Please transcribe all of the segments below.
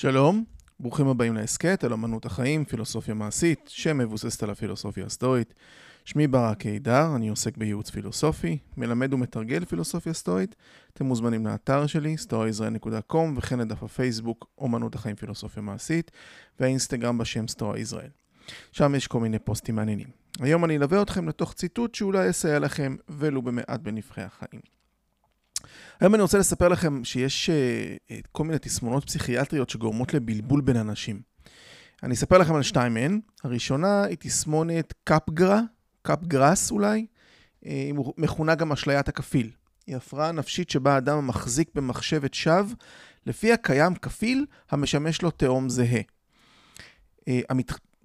שלום, ברוכים הבאים להסכת על אמנות החיים, פילוסופיה מעשית, שמבוססת על הפילוסופיה הסטואית. שמי ברק קידר, אני עוסק בייעוץ פילוסופי, מלמד ומתרגל פילוסופיה סטואית. אתם מוזמנים לאתר שלי, stoaisrael.com, וכן לדף הפייסבוק, אמנות החיים פילוסופיה מעשית, והאינסטגרם בשם סטואה. שם יש כל מיני פוסטים מעניינים. היום אני אלווה אתכם לתוך ציטוט שאולי יסייע לכם, ולו במעט בנבחי החיים. היום אני רוצה לספר לכם שיש uh, כל מיני תסמונות פסיכיאטריות שגורמות לבלבול בין אנשים. אני אספר לכם על שתיים מהן. הראשונה היא תסמונת קפגרה, קפגרס אולי, היא מכונה גם אשליית הכפיל. היא הפרעה נפשית שבה האדם מחזיק במחשבת שווא, לפי הקיים כפיל המשמש לו תאום זהה.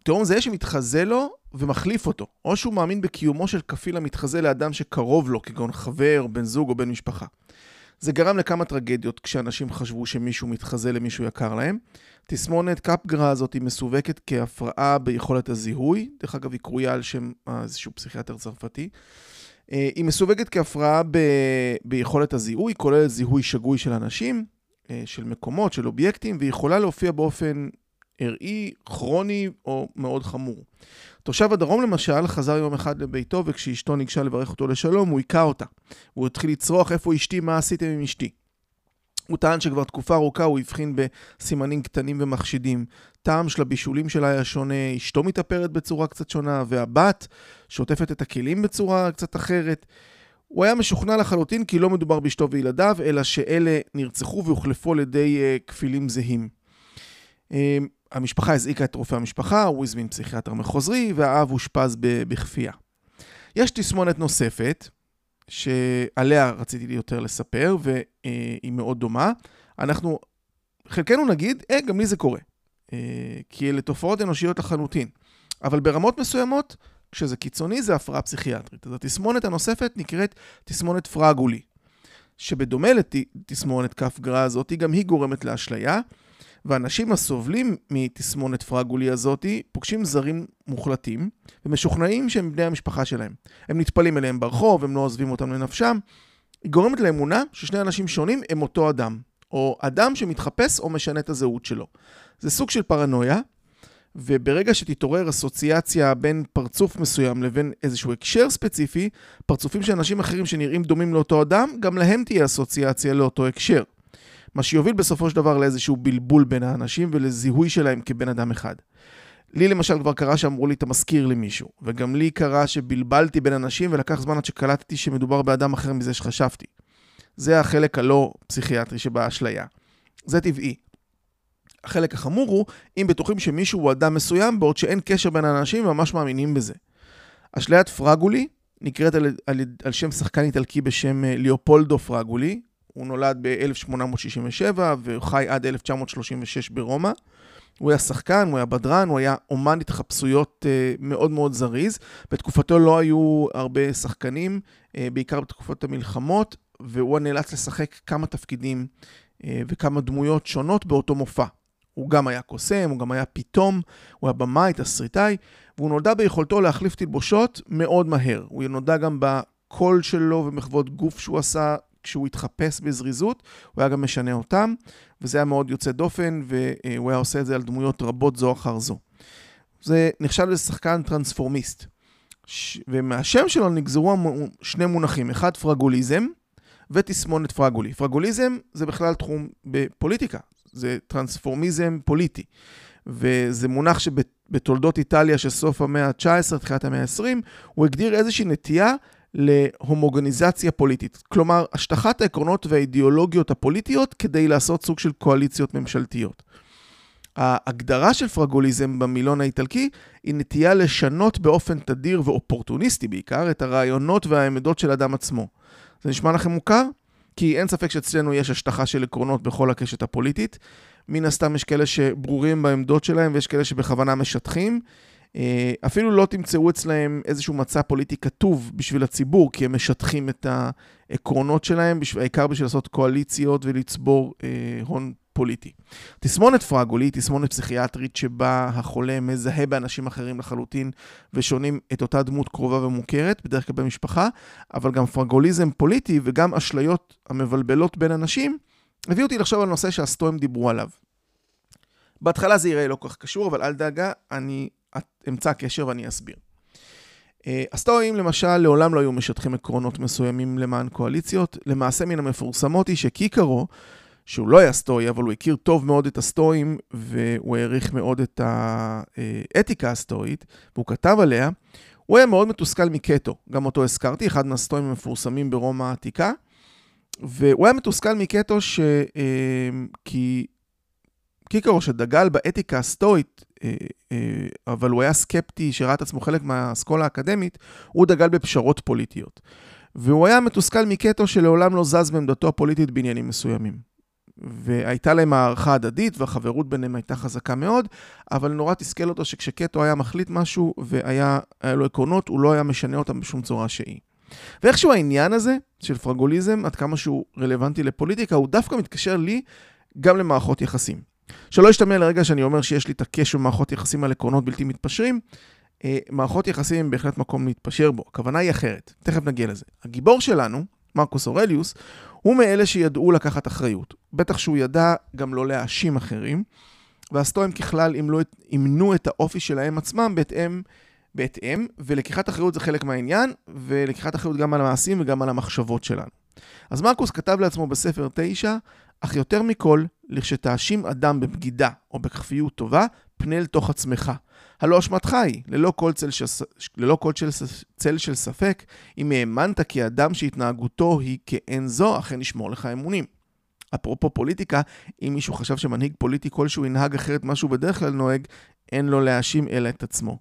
תאום זהה שמתחזה לו ומחליף אותו, או שהוא מאמין בקיומו של כפיל המתחזה לאדם שקרוב לו, כגון חבר, בן זוג או בן משפחה. זה גרם לכמה טרגדיות כשאנשים חשבו שמישהו מתחזה למישהו יקר להם. תסמונת קפגרה הזאת היא מסווגת כהפרעה ביכולת הזיהוי, דרך אגב היא קרויה על שם איזשהו פסיכיאטר צרפתי. אה, היא מסווגת כהפרעה ב... ביכולת הזיהוי, כוללת זיהוי שגוי של אנשים, אה, של מקומות, של אובייקטים, והיא יכולה להופיע באופן ארעי, כרוני או מאוד חמור. תושב הדרום למשל חזר יום אחד לביתו וכשאשתו ניגשה לברך אותו לשלום הוא היכה אותה. הוא התחיל לצרוח איפה אשתי, מה עשיתם עם אשתי. הוא טען שכבר תקופה ארוכה הוא הבחין בסימנים קטנים ומחשידים. טעם של הבישולים שלה היה שונה, אשתו מתאפרת בצורה קצת שונה, והבת שוטפת את הכלים בצורה קצת אחרת. הוא היה משוכנע לחלוטין כי לא מדובר באשתו וילדיו, אלא שאלה נרצחו והוחלפו על ידי uh, כפילים זהים. המשפחה הזעיקה את רופא המשפחה, הוא הזמין פסיכיאטר מחוזרי, והאב אושפז בכפייה. יש תסמונת נוספת, שעליה רציתי יותר לספר, והיא מאוד דומה. אנחנו, חלקנו נגיד, אה, גם לי זה קורה. אה, כי אלה תופעות אנושיות לחלוטין. אבל ברמות מסוימות, כשזה קיצוני, זה הפרעה פסיכיאטרית. אז התסמונת הנוספת נקראת תסמונת פרגולי, שבדומה לתסמונת כף גרא הזאת, גם היא גורמת לאשליה. ואנשים הסובלים מתסמונת פרגולי הזאתי פוגשים זרים מוחלטים ומשוכנעים שהם בני המשפחה שלהם. הם נטפלים אליהם ברחוב, הם לא עוזבים אותם לנפשם. היא גורמת לאמונה ששני אנשים שונים הם אותו אדם, או אדם שמתחפש או משנה את הזהות שלו. זה סוג של פרנויה, וברגע שתתעורר אסוציאציה בין פרצוף מסוים לבין איזשהו הקשר ספציפי, פרצופים של אנשים אחרים שנראים דומים לאותו אדם, גם להם תהיה אסוציאציה לאותו הקשר. מה שיוביל בסופו של דבר לאיזשהו בלבול בין האנשים ולזיהוי שלהם כבן אדם אחד. לי למשל כבר קרה שאמרו לי, אתה מזכיר למישהו, וגם לי קרה שבלבלתי בין אנשים ולקח זמן עד שקלטתי שמדובר באדם אחר מזה שחשבתי. זה החלק הלא פסיכיאטרי שבאשליה. זה טבעי. החלק החמור הוא אם בטוחים שמישהו הוא אדם מסוים, בעוד שאין קשר בין האנשים וממש מאמינים בזה. אשליית פרגולי נקראת על, על, על שם שחקן איטלקי בשם אה, ליאופולדו פרגולי, הוא נולד ב-1867 וחי עד 1936 ברומא. הוא היה שחקן, הוא היה בדרן, הוא היה אומן התחפשויות uh, מאוד מאוד זריז. בתקופתו לא היו הרבה שחקנים, uh, בעיקר בתקופות המלחמות, והוא נאלץ לשחק כמה תפקידים uh, וכמה דמויות שונות באותו מופע. הוא גם היה קוסם, הוא גם היה פתאום, הוא היה במאי, תסריטאי, והוא נולדה ביכולתו להחליף תלבושות מאוד מהר. הוא נולדה גם בקול שלו ומחוות גוף שהוא עשה כשהוא התחפש בזריזות, הוא היה גם משנה אותם, וזה היה מאוד יוצא דופן, והוא היה עושה את זה על דמויות רבות זו אחר זו. זה נחשב לשחקן טרנספורמיסט. ש... ומהשם שלו נגזרו שני מונחים, אחד פרגוליזם ותסמונת פרגולי. פרגוליזם זה בכלל תחום בפוליטיקה, זה טרנספורמיזם פוליטי. וזה מונח שבתולדות איטליה של סוף המאה ה-19, תחילת המאה ה-20, הוא הגדיר איזושהי נטייה להומוגניזציה פוליטית. כלומר, השטחת העקרונות והאידיאולוגיות הפוליטיות כדי לעשות סוג של קואליציות ממשלתיות. ההגדרה של פרגוליזם במילון האיטלקי היא נטייה לשנות באופן תדיר ואופורטוניסטי בעיקר את הרעיונות והעמדות של אדם עצמו. זה נשמע לכם מוכר? כי אין ספק שאצלנו יש השטחה של עקרונות בכל הקשת הפוליטית. מן הסתם יש כאלה שברורים בעמדות שלהם ויש כאלה שבכוונה משטחים. אה, אפילו לא תמצאו אצלהם איזשהו מצע פוליטי כתוב בשביל הציבור, כי הם משטחים את העקרונות שלהם, העיקר בשביל לעשות קואליציות ולצבור אה, הון פוליטי. תסמונת פרגולי היא תסמונת פסיכיאטרית שבה החולה מזהה באנשים אחרים לחלוטין ושונים את אותה דמות קרובה ומוכרת, בדרך כלל במשפחה, אבל גם פרגוליזם פוליטי וגם אשליות המבלבלות בין אנשים, הביא אותי לחשוב על נושא שהסטואים דיברו עליו. בהתחלה זה יראה לא כל כך קשור, אבל אל דאגה, אני אמצא קשר ואני אסביר. אה, הסטואים למשל לעולם לא היו משטחים עקרונות מסוימים למען קואליציות. למעשה מן המפורסמות היא שקיקרו, שהוא לא היה סטואי, אבל הוא הכיר טוב מאוד את הסטואים, והוא העריך מאוד את האתיקה הסטואית, והוא כתב עליה, הוא היה מאוד מתוסכל מקטו, גם אותו הזכרתי, אחד מהסטואים המפורסמים ברומא העתיקה, והוא היה מתוסכל מקטו ש... אה, כי קיקרו שדגל באתיקה הסטואית, אה, אבל הוא היה סקפטי, שראה את עצמו חלק מהאסכולה האקדמית, הוא דגל בפשרות פוליטיות. והוא היה מתוסכל מקטו שלעולם לא זז בעמדתו הפוליטית בעניינים מסוימים. והייתה להם הערכה הדדית והחברות ביניהם הייתה חזקה מאוד, אבל נורא תסכל אותו שכשקטו היה מחליט משהו והיה לו עקרונות, הוא לא היה משנה אותם בשום צורה שהיא. ואיכשהו העניין הזה של פרגוליזם, עד כמה שהוא רלוונטי לפוליטיקה, הוא דווקא מתקשר לי גם למערכות יחסים. שלא ישתמע לרגע שאני אומר שיש לי את הקשר במערכות יחסים על עקרונות בלתי מתפשרים, אה, מערכות יחסים הם בהחלט מקום להתפשר בו. הכוונה היא אחרת, תכף נגיע לזה. הגיבור שלנו, מרקוס אורליוס, הוא מאלה שידעו לקחת אחריות. בטח שהוא ידע גם לא להאשים אחרים, והסטואים ככלל אימנו את האופי שלהם עצמם בהתאם, בהתאם, ולקיחת אחריות זה חלק מהעניין, ולקיחת אחריות גם על המעשים וגם על המחשבות שלנו. אז מרקוס כתב לעצמו בספר 9, אך יותר מכל, לכשתאשים אדם בבגידה או בכפיות טובה, פנה אל תוך עצמך. הלא אשמתך היא, ללא כל צל, של, ללא כל של, צל של ספק, אם האמנת כי אדם שהתנהגותו היא כאין זו, אכן ישמור לך אמונים. אפרופו פוליטיקה, אם מישהו חשב שמנהיג פוליטי כלשהו ינהג אחרת מה שהוא בדרך כלל נוהג, אין לו להאשים אלא את עצמו.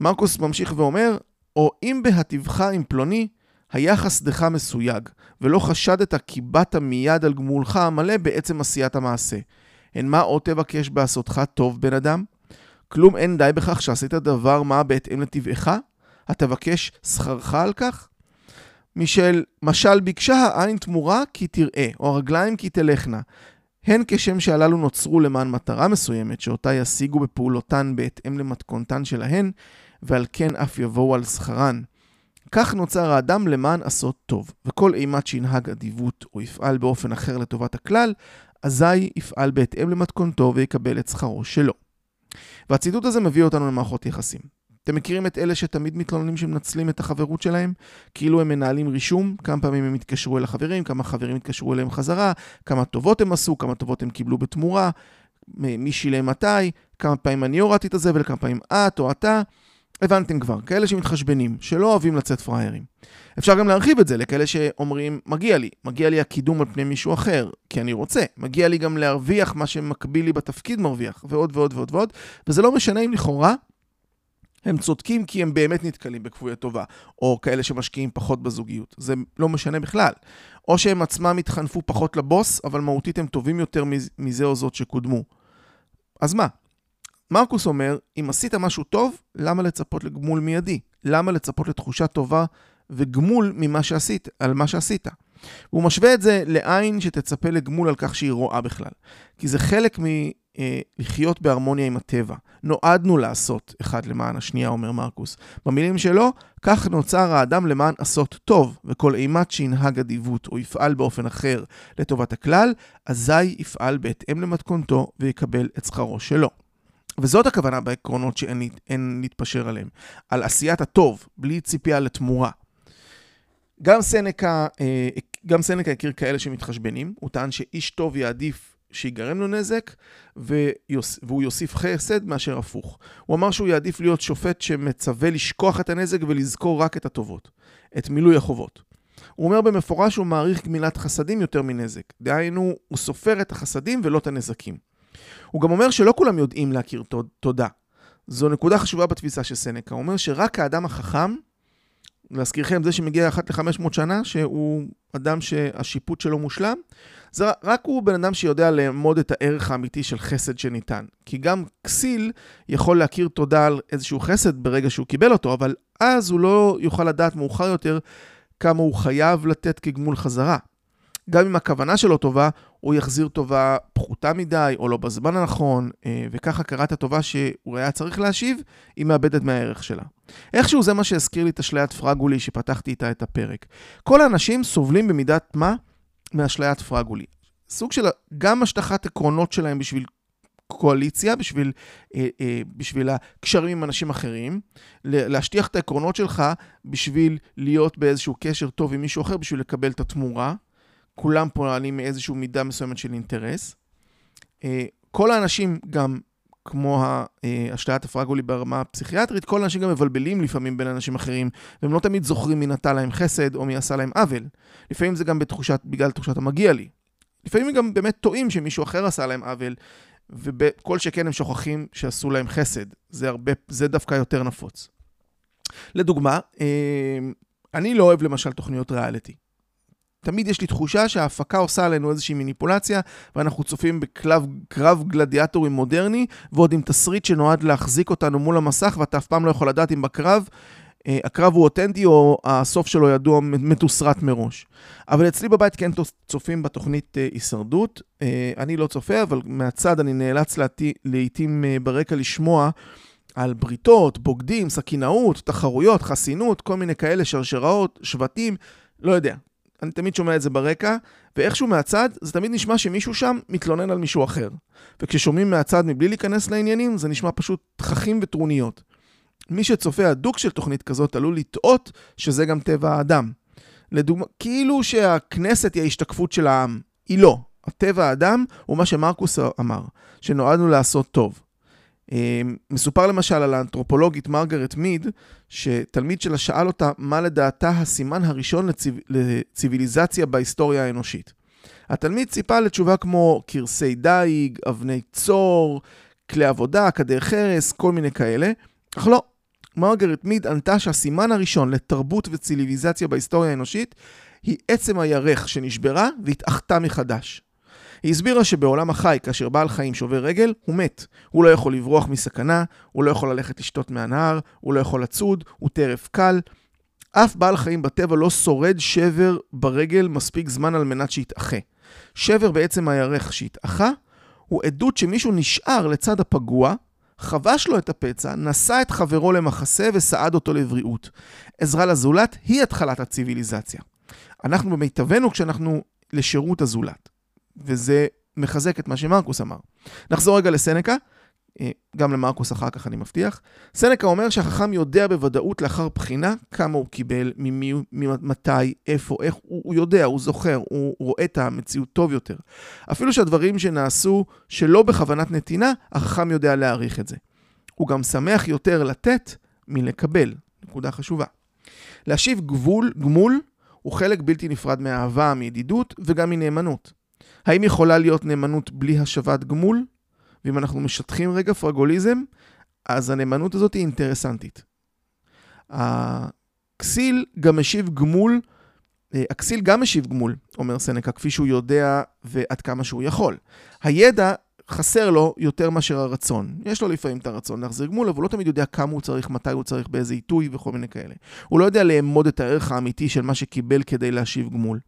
מרקוס ממשיך ואומר, או אם בהטיבך עם פלוני, היה חסדך מסויג, ולא חשדת כי באת מיד על גמולך המלא בעצם עשיית המעשה. הן מה עוד תבקש בעשותך טוב, בן אדם? כלום אין די בכך שעשית דבר מה בהתאם לטבעך? התבקש שכרך על כך? משל משל ביקשה העין תמורה כי תראה, או הרגליים כי תלכנה. הן כשם שהללו נוצרו למען מטרה מסוימת, שאותה ישיגו בפעולותן בהתאם למתכונתן שלהן, ועל כן אף יבואו על שכרן. כך נוצר האדם למען עשות טוב, וכל אימת שינהג אדיבות או יפעל באופן אחר לטובת הכלל, אזי יפעל בהתאם למתכונתו ויקבל את שכרו שלו. והציטוט הזה מביא אותנו למערכות יחסים. אתם מכירים את אלה שתמיד מתלוננים שמנצלים את החברות שלהם? כאילו הם מנהלים רישום, כמה פעמים הם התקשרו אל החברים, כמה חברים התקשרו אליהם חזרה, כמה טובות הם עשו, כמה טובות הם קיבלו בתמורה, מי שילם מתי, כמה פעמים אני הורדתי את הזבל, כמה פעמים את או אתה. הבנתם כבר, כאלה שמתחשבנים, שלא אוהבים לצאת פראיירים. אפשר גם להרחיב את זה לכאלה שאומרים, מגיע לי, מגיע לי הקידום על פני מישהו אחר, כי אני רוצה. מגיע לי גם להרוויח מה שמקביל לי בתפקיד מרוויח, ועוד ועוד ועוד ועוד, וזה לא משנה אם לכאורה הם צודקים כי הם באמת נתקלים בכפויי טובה, או כאלה שמשקיעים פחות בזוגיות. זה לא משנה בכלל. או שהם עצמם התחנפו פחות לבוס, אבל מהותית הם טובים יותר מזה או זאת שקודמו. אז מה? מרקוס אומר, אם עשית משהו טוב, למה לצפות לגמול מיידי? למה לצפות לתחושה טובה וגמול ממה שעשית, על מה שעשית? הוא משווה את זה לעין שתצפה לגמול על כך שהיא רואה בכלל. כי זה חלק מלחיות אה, בהרמוניה עם הטבע. נועדנו לעשות אחד למען השנייה, אומר מרקוס. במילים שלו, כך נוצר האדם למען עשות טוב, וכל אימת שינהג אדיבות או יפעל באופן אחר לטובת הכלל, אזי יפעל בהתאם למתכונתו ויקבל את שכרו שלו. וזאת הכוונה בעקרונות שאין להתפשר עליהם. על עשיית הטוב, בלי ציפייה לתמורה. גם סנקה, אה, גם סנקה הכיר כאלה שמתחשבנים, הוא טען שאיש טוב יעדיף שיגרם לו נזק, והוא יוסיף חסד מאשר הפוך. הוא אמר שהוא יעדיף להיות שופט שמצווה לשכוח את הנזק ולזכור רק את הטובות, את מילוי החובות. הוא אומר במפורש שהוא מעריך גמילת חסדים יותר מנזק. דהיינו, הוא סופר את החסדים ולא את הנזקים. הוא גם אומר שלא כולם יודעים להכיר תודה. זו נקודה חשובה בתפיסה של סנקה. הוא אומר שרק האדם החכם, להזכירכם, זה שמגיע אחת ל-500 שנה, שהוא אדם שהשיפוט שלו מושלם, זה רק הוא בן אדם שיודע לאמוד את הערך האמיתי של חסד שניתן. כי גם כסיל יכול להכיר תודה על איזשהו חסד ברגע שהוא קיבל אותו, אבל אז הוא לא יוכל לדעת מאוחר יותר כמה הוא חייב לתת כגמול חזרה. גם אם הכוונה שלו טובה, הוא יחזיר טובה פחותה מדי, או לא בזמן הנכון, אה, וכך הכרת הטובה שהוא היה צריך להשיב, היא מאבדת מהערך שלה. איכשהו זה מה שהזכיר לי את אשליית פרגולי שפתחתי איתה את הפרק. כל האנשים סובלים במידת מה מאשליית פרגולי. סוג של גם השטחת עקרונות שלהם בשביל קואליציה, בשביל, אה, אה, בשביל הקשרים עם אנשים אחרים, להשטיח את העקרונות שלך בשביל להיות באיזשהו קשר טוב עם מישהו אחר, בשביל לקבל את התמורה. כולם פועלים מאיזושהי מידה מסוימת של אינטרס. אה, כל האנשים גם כמו השתיית הפרגולי ברמה הפסיכיאטרית, כל האנשים גם מבלבלים לפעמים בין אנשים אחרים, והם לא תמיד זוכרים מי נטע להם חסד או מי עשה להם עוול. לפעמים זה גם בתחושת, בגלל תחושת המגיע לי. לפעמים הם גם באמת טועים שמישהו אחר עשה להם עוול, וכל שכן הם שוכחים שעשו להם חסד. זה, הרבה, זה דווקא יותר נפוץ. לדוגמה, אה, אני לא אוהב למשל תוכניות ריאליטי. תמיד יש לי תחושה שההפקה עושה עלינו איזושהי מניפולציה, ואנחנו צופים בקרב גלדיאטורים מודרני, ועוד עם תסריט שנועד להחזיק אותנו מול המסך, ואתה אף פעם לא יכול לדעת אם בקרב, אה, הקרב הוא אותנטי או הסוף שלו ידוע מתוסרט מראש. אבל אצלי בבית כן צופים בתוכנית אה, הישרדות. אה, אני לא צופה, אבל מהצד אני נאלץ לעיתים ברקע לשמוע על בריתות, בוגדים, סכינאות, תחרויות, חסינות, כל מיני כאלה, שרשראות, שבטים, לא יודע. אני תמיד שומע את זה ברקע, ואיכשהו מהצד, זה תמיד נשמע שמישהו שם מתלונן על מישהו אחר. וכששומעים מהצד מבלי להיכנס לעניינים, זה נשמע פשוט תככים וטרוניות. מי שצופה הדוק של תוכנית כזאת עלול לטעות שזה גם טבע האדם. לדוגמה, כאילו שהכנסת היא ההשתקפות של העם. היא לא. הטבע האדם הוא מה שמרקוס אמר, שנועדנו לעשות טוב. אמ, מסופר למשל על האנתרופולוגית מרגרט מיד, שתלמיד שלה שאל אותה מה לדעתה הסימן הראשון לציב... לציוויליזציה בהיסטוריה האנושית. התלמיד ציפה לתשובה כמו קרסי דיג, אבני צור, כלי עבודה, כדי חרס, כל מיני כאלה, אך לא. מרגרט מיד ענתה שהסימן הראשון לתרבות וציוויליזציה בהיסטוריה האנושית היא עצם הירך שנשברה והתאחתה מחדש. היא הסבירה שבעולם החי, כאשר בעל חיים שובר רגל, הוא מת. הוא לא יכול לברוח מסכנה, הוא לא יכול ללכת לשתות מהנהר, הוא לא יכול לצוד, הוא טרף קל. אף בעל חיים בטבע לא שורד שבר ברגל מספיק זמן על מנת שיתאחה. שבר בעצם הירך שהתאחה, הוא עדות שמישהו נשאר לצד הפגוע, חבש לו את הפצע, נשא את חברו למחסה וסעד אותו לבריאות. עזרה לזולת היא התחלת הציוויליזציה. אנחנו במיטבנו כשאנחנו לשירות הזולת. וזה מחזק את מה שמרקוס אמר. נחזור רגע לסנקה, אה, גם למרקוס אחר כך אני מבטיח. סנקה אומר שהחכם יודע בוודאות לאחר בחינה כמה הוא קיבל, ממי, ממתי, איפה, איך, הוא, הוא יודע, הוא זוכר, הוא רואה את המציאות טוב יותר. אפילו שהדברים שנעשו שלא בכוונת נתינה, החכם יודע להעריך את זה. הוא גם שמח יותר לתת מלקבל, נקודה חשובה. להשיב גבול, גמול, הוא חלק בלתי נפרד מהאהבה, מידידות וגם מנאמנות. האם יכולה להיות נאמנות בלי השבת גמול? ואם אנחנו משטחים רגע פרגוליזם, אז הנאמנות הזאת היא אינטרסנטית. הכסיל גם משיב גמול, אה, הכסיל גם משיב גמול, אומר סנקה, כפי שהוא יודע ועד כמה שהוא יכול. הידע חסר לו יותר מאשר הרצון. יש לו לפעמים את הרצון להחזיר גמול, אבל הוא לא תמיד יודע כמה הוא צריך, מתי הוא צריך, באיזה עיתוי וכל מיני כאלה. הוא לא יודע לאמוד את הערך האמיתי של מה שקיבל כדי להשיב גמול.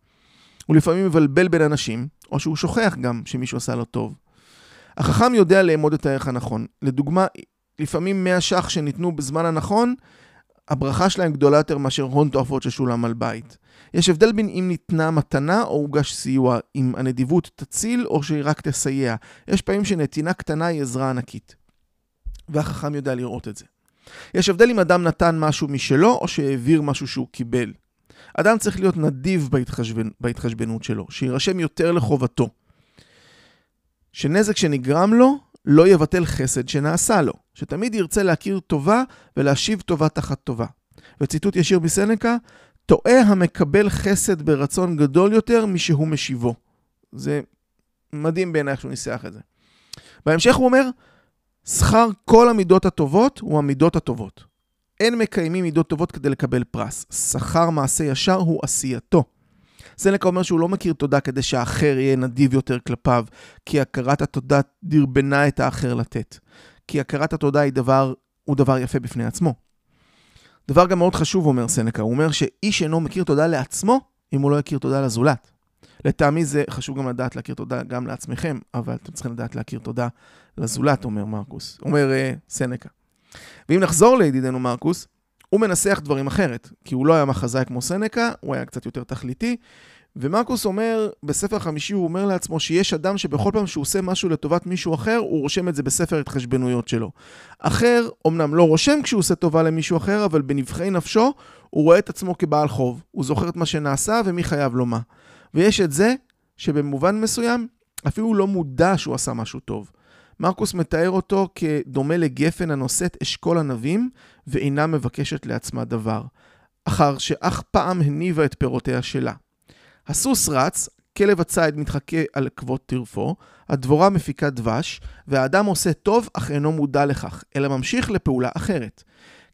הוא לפעמים מבלבל בין אנשים, או שהוא שוכח גם שמישהו עשה לו טוב. החכם יודע לאמוד את הערך הנכון. לדוגמה, לפעמים 100 ש"ח שניתנו בזמן הנכון, הברכה שלהם גדולה יותר מאשר הון תועפות ששולם על בית. יש הבדל בין אם ניתנה מתנה או הוגש סיוע, אם הנדיבות תציל או שהיא רק תסייע. יש פעמים שנתינה קטנה היא עזרה ענקית. והחכם יודע לראות את זה. יש הבדל אם אדם נתן משהו משלו או שהעביר משהו שהוא קיבל. אדם צריך להיות נדיב בהתחשבנ... בהתחשבנות שלו, שיירשם יותר לחובתו. שנזק שנגרם לו לא יבטל חסד שנעשה לו, שתמיד ירצה להכיר טובה ולהשיב טובה תחת טובה. וציטוט ישיר מסנקה, טועה המקבל חסד ברצון גדול יותר משהוא משיבו. זה מדהים בעיניי איך שהוא ניסח את זה. בהמשך הוא אומר, שכר כל המידות הטובות הוא המידות הטובות. אין מקיימים מידות טובות כדי לקבל פרס. שכר מעשה ישר הוא עשייתו. סנקה אומר שהוא לא מכיר תודה כדי שהאחר יהיה נדיב יותר כלפיו, כי הכרת התודה דרבנה את האחר לתת. כי הכרת התודה היא דבר, הוא דבר יפה בפני עצמו. דבר גם מאוד חשוב, אומר סנקה, הוא אומר שאיש אינו מכיר תודה לעצמו, אם הוא לא יכיר תודה לזולת. לטעמי זה חשוב גם לדעת להכיר תודה גם לעצמכם, אבל אתם צריכים לדעת להכיר תודה לזולת, אומר מרקוס, אומר uh, סנקה. ואם נחזור לידידנו מרקוס, הוא מנסח דברים אחרת, כי הוא לא היה מחזאי כמו סנקה, הוא היה קצת יותר תכליתי, ומרקוס אומר, בספר חמישי הוא אומר לעצמו שיש אדם שבכל פעם שהוא עושה משהו לטובת מישהו אחר, הוא רושם את זה בספר התחשבנויות שלו. אחר, אמנם לא רושם כשהוא עושה טובה למישהו אחר, אבל בנבחי נפשו הוא רואה את עצמו כבעל חוב. הוא זוכר את מה שנעשה ומי חייב לו מה. ויש את זה שבמובן מסוים אפילו לא מודע שהוא עשה משהו טוב. מרקוס מתאר אותו כדומה לגפן הנושאת אשכול ענבים ואינה מבקשת לעצמה דבר, אחר שאך פעם הניבה את פירותיה שלה. הסוס רץ, כלב הציד מתחכה על עקבות טרפו, הדבורה מפיקה דבש, והאדם עושה טוב אך אינו מודע לכך, אלא ממשיך לפעולה אחרת.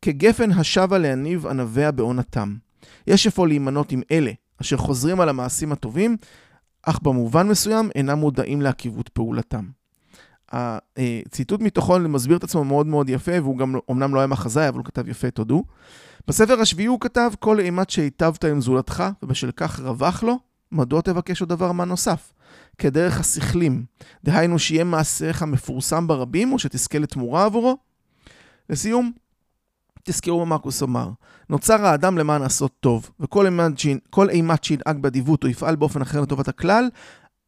כגפן השבה להניב ענביה בעונתם. יש אפוא להימנות עם אלה, אשר חוזרים על המעשים הטובים, אך במובן מסוים אינם מודעים לעקיבות פעולתם. הציטוט מתוכו מסביר את עצמו מאוד מאוד יפה, והוא גם אמנם לא היה מחזאי, אבל הוא כתב יפה, תודו. בספר השביעי הוא כתב, כל אימת שהיטבת עם זולתך, ובשל כך רווח לו, מדוע תבקש עוד דבר מה נוסף? כדרך השכלים, דהיינו שיהיה מעשיך מפורסם ברבים, או שתזכה לתמורה עבורו? לסיום, תזכרו מה מרקוס אמר, נוצר האדם למען לעשות טוב, וכל אימת שינהג באדיבות או יפעל באופן אחר לטובת הכלל,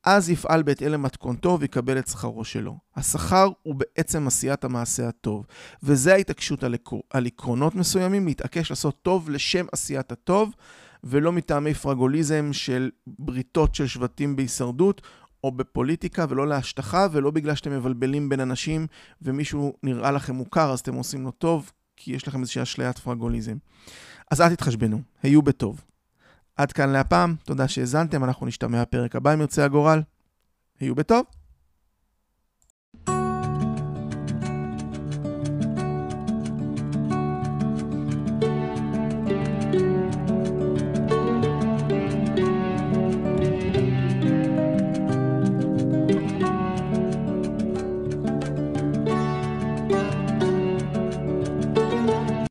אז יפעל בהתאם למתכונתו ויקבל את שכרו שלו. השכר הוא בעצם עשיית המעשה הטוב, וזה ההתעקשות על, עקר... על עקרונות מסוימים, להתעקש לעשות טוב לשם עשיית הטוב, ולא מטעמי פרגוליזם של בריתות של שבטים בהישרדות, או בפוליטיקה, ולא להשטחה, ולא בגלל שאתם מבלבלים בין אנשים, ומישהו נראה לכם מוכר, אז אתם עושים לו טוב, כי יש לכם איזושהי אשליית פרגוליזם. אז אל תתחשבנו, היו בטוב. עד כאן להפעם, תודה שהאזנתם, אנחנו נשתמע בפרק הבא אם ירצה הגורל. היו בטוב.